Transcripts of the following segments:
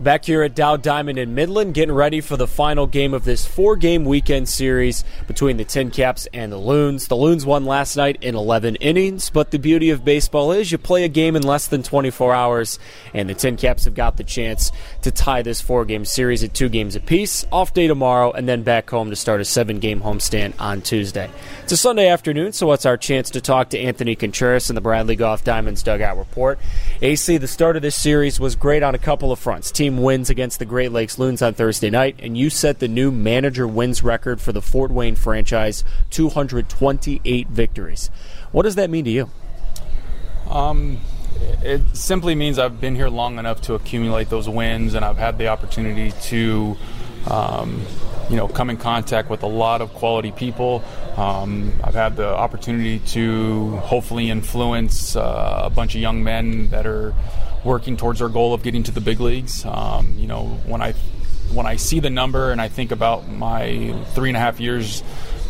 Back here at Dow Diamond in Midland, getting ready for the final game of this four game weekend series between the Tin Caps and the Loons. The Loons won last night in 11 innings, but the beauty of baseball is you play a game in less than 24 hours, and the Tin Caps have got the chance to tie this four game series at two games apiece. Off day tomorrow, and then back home to start a seven game homestand on Tuesday. It's a Sunday afternoon, so it's our chance to talk to Anthony Contreras in the Bradley Golf Diamonds Dugout Report. AC, the start of this series was great on a couple of fronts. Team team wins against the Great Lakes Loons on Thursday night, and you set the new manager wins record for the Fort Wayne franchise 228 victories. What does that mean to you? Um, it simply means I've been here long enough to accumulate those wins, and I've had the opportunity to. Um, you know, come in contact with a lot of quality people. Um, I've had the opportunity to hopefully influence uh, a bunch of young men that are working towards our goal of getting to the big leagues. Um, you know, when I when I see the number and I think about my three and a half years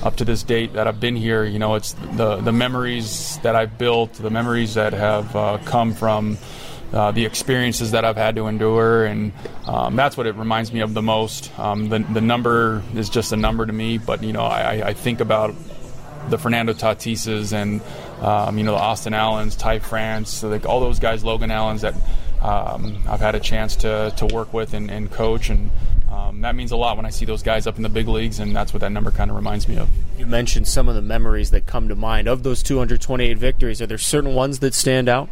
up to this date that I've been here, you know, it's the the memories that I've built, the memories that have uh, come from. Uh, the experiences that I've had to endure, and um, that's what it reminds me of the most. Um, the, the number is just a number to me, but you know, I, I think about the Fernando Tatises and um, you know the Austin Allens, Ty France, so like all those guys, Logan Allens that um, I've had a chance to, to work with and, and coach, and um, that means a lot when I see those guys up in the big leagues, and that's what that number kind of reminds me of. You mentioned some of the memories that come to mind of those 228 victories. Are there certain ones that stand out?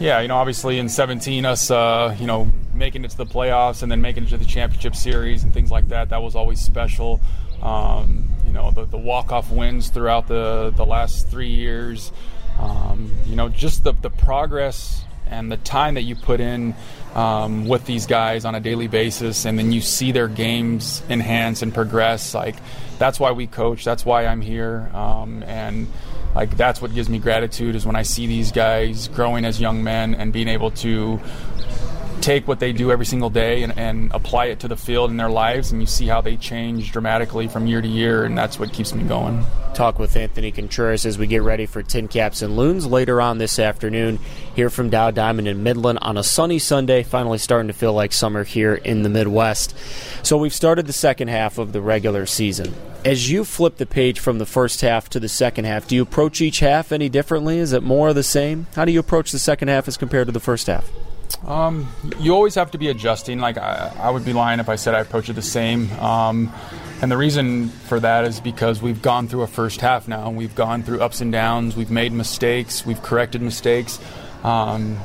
Yeah, you know, obviously in 17, us, uh, you know, making it to the playoffs and then making it to the championship series and things like that, that was always special. Um, know, the, the walk-off wins throughout the, the last three years. Um, you know, just the, the progress and the time that you put in um, with these guys on a daily basis, and then you see their games enhance and progress. Like that's why we coach. That's why I'm here, um, and like that's what gives me gratitude is when I see these guys growing as young men and being able to take what they do every single day and, and, apply it to the field in their lives, and you see how they change dramatically from year to year, and that's what keeps me going. Talk with Anthony Contreras as we get ready for Tin Caps and Loons later on this afternoon. Here from Dow Diamond in Midland on a sunny Sunday, finally starting to feel like summer here in the Midwest. So we've started the second half of the regular season. As you flip the page from the first half to the second half, do you approach each half any differently? Is it more of the same? How do you approach the second half as compared to the first half? Um, you always have to be adjusting. Like I, I, would be lying if I said I approach it the same. Um, and the reason for that is because we've gone through a first half now. We've gone through ups and downs. We've made mistakes. We've corrected mistakes. Um,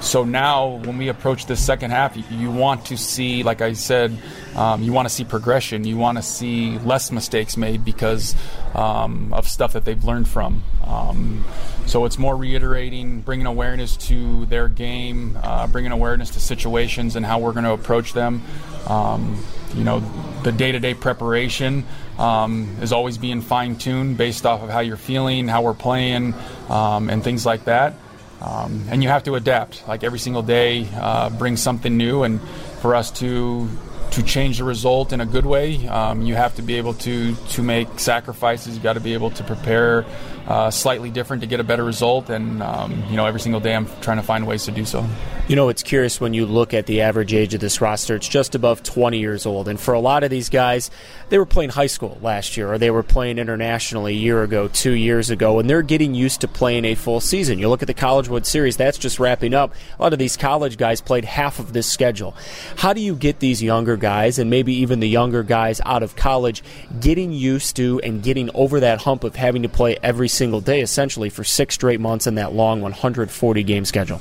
so now, when we approach the second half, you, you want to see, like I said, um, you want to see progression. You want to see less mistakes made because um, of stuff that they've learned from. Um, so it's more reiterating, bringing awareness to their game, uh, bringing awareness to situations and how we're going to approach them. Um, you know, the day-to-day preparation um, is always being fine-tuned based off of how you're feeling, how we're playing, um, and things like that. Um, and you have to adapt. Like every single day uh, brings something new, and for us to to change the result in a good way, um, you have to be able to to make sacrifices. You got to be able to prepare uh, slightly different to get a better result. And um, you know, every single day I'm trying to find ways to do so. You know, it's curious when you look at the average age of this roster. It's just above 20 years old, and for a lot of these guys, they were playing high school last year, or they were playing internationally a year ago, two years ago, and they're getting used to playing a full season. You look at the College World Series; that's just wrapping up. A lot of these college guys played half of this schedule. How do you get these younger guys, and maybe even the younger guys out of college, getting used to and getting over that hump of having to play every single day, essentially for six straight months in that long 140 game schedule?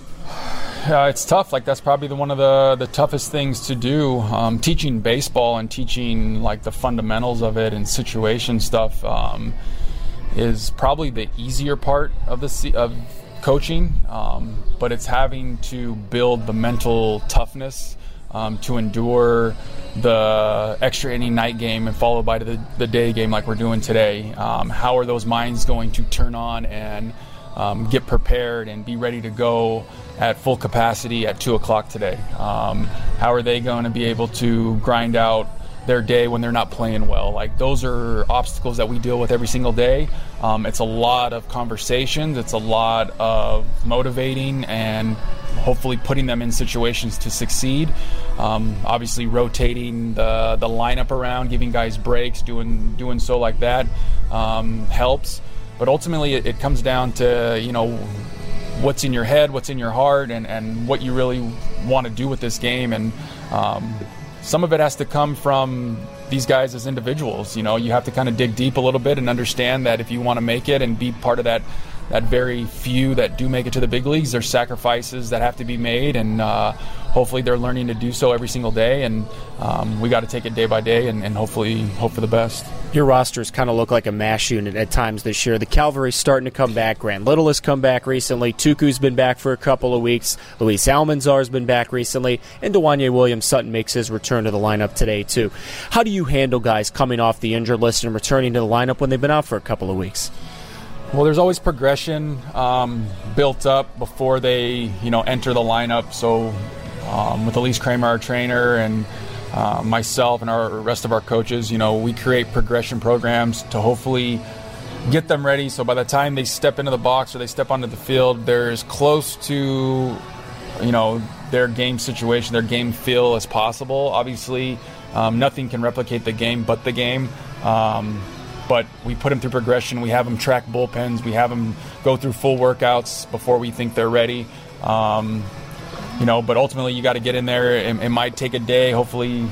Uh, it's tough. Like that's probably the, one of the the toughest things to do. Um, teaching baseball and teaching like the fundamentals of it and situation stuff um, is probably the easier part of the of coaching. Um, but it's having to build the mental toughness um, to endure the extra inning night game and followed by the, the day game like we're doing today. Um, how are those minds going to turn on and um, get prepared and be ready to go at full capacity at 2 o'clock today? Um, how are they going to be able to grind out their day when they're not playing well. Like those are obstacles that we deal with every single day. Um, it's a lot of conversations. It's a lot of motivating and hopefully putting them in situations to succeed. Um, obviously, rotating the the lineup around, giving guys breaks, doing doing so like that um, helps. But ultimately, it, it comes down to you know what's in your head, what's in your heart, and, and what you really want to do with this game. And um, some of it has to come from these guys as individuals. You know, you have to kind of dig deep a little bit and understand that if you want to make it and be part of that that very few that do make it to the big leagues, there's sacrifices that have to be made, and uh, hopefully they're learning to do so every single day. And um, we got to take it day by day, and, and, hopefully hope for the best. Your rosters kind of look like a mash unit at times this year. The Cavalry's starting to come back. Grant Little has come back recently. Tuku's been back for a couple of weeks. Luis Almanzar's been back recently, and Dwanya Williams Sutton makes his return to the lineup today too. How do you handle guys coming off the injured list and returning to the lineup when they've been out for a couple of weeks? Well, there's always progression um, built up before they, you know, enter the lineup. So, um, with Elise Kramer, our trainer, and uh, myself and our rest of our coaches, you know, we create progression programs to hopefully get them ready. So by the time they step into the box or they step onto the field, they're as close to, you know, their game situation, their game feel as possible. Obviously, um, nothing can replicate the game but the game. Um, but we put them through progression. We have them track bullpens. We have them go through full workouts before we think they're ready. Um, you know, but ultimately you got to get in there. It, it, might take a day, hopefully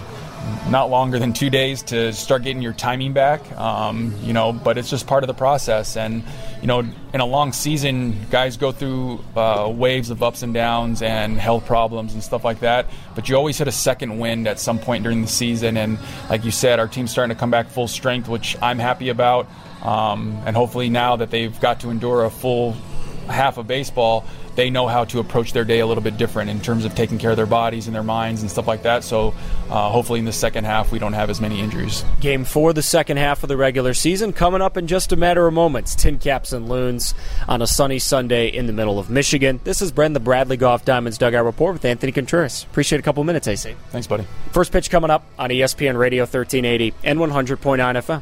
not longer than two days to start getting your timing back. Um, you know, but it's just part of the process. And you know, in a long season, guys go through uh, waves of ups and downs and health problems and stuff like that. But you always hit a second wind at some point during the season. And like you said, our team's starting to come back full strength, which I'm happy about. Um, and hopefully now that they've got to endure a full half of baseball, they know how to approach their day a little bit different in terms of taking care of their bodies and their minds and stuff like that. So uh, hopefully in the second half we don't have as many injuries. Game four, the second half of the regular season, coming up in just a matter of moments. Tin Caps and Loons on a sunny Sunday in the middle of Michigan. This is Bren, the Bradley Golf Diamonds Dugout Report with Anthony Contreras. Appreciate a couple minutes, AC. Thanks, buddy. First pitch coming up on ESPN Radio 1380 and 100.9 FM.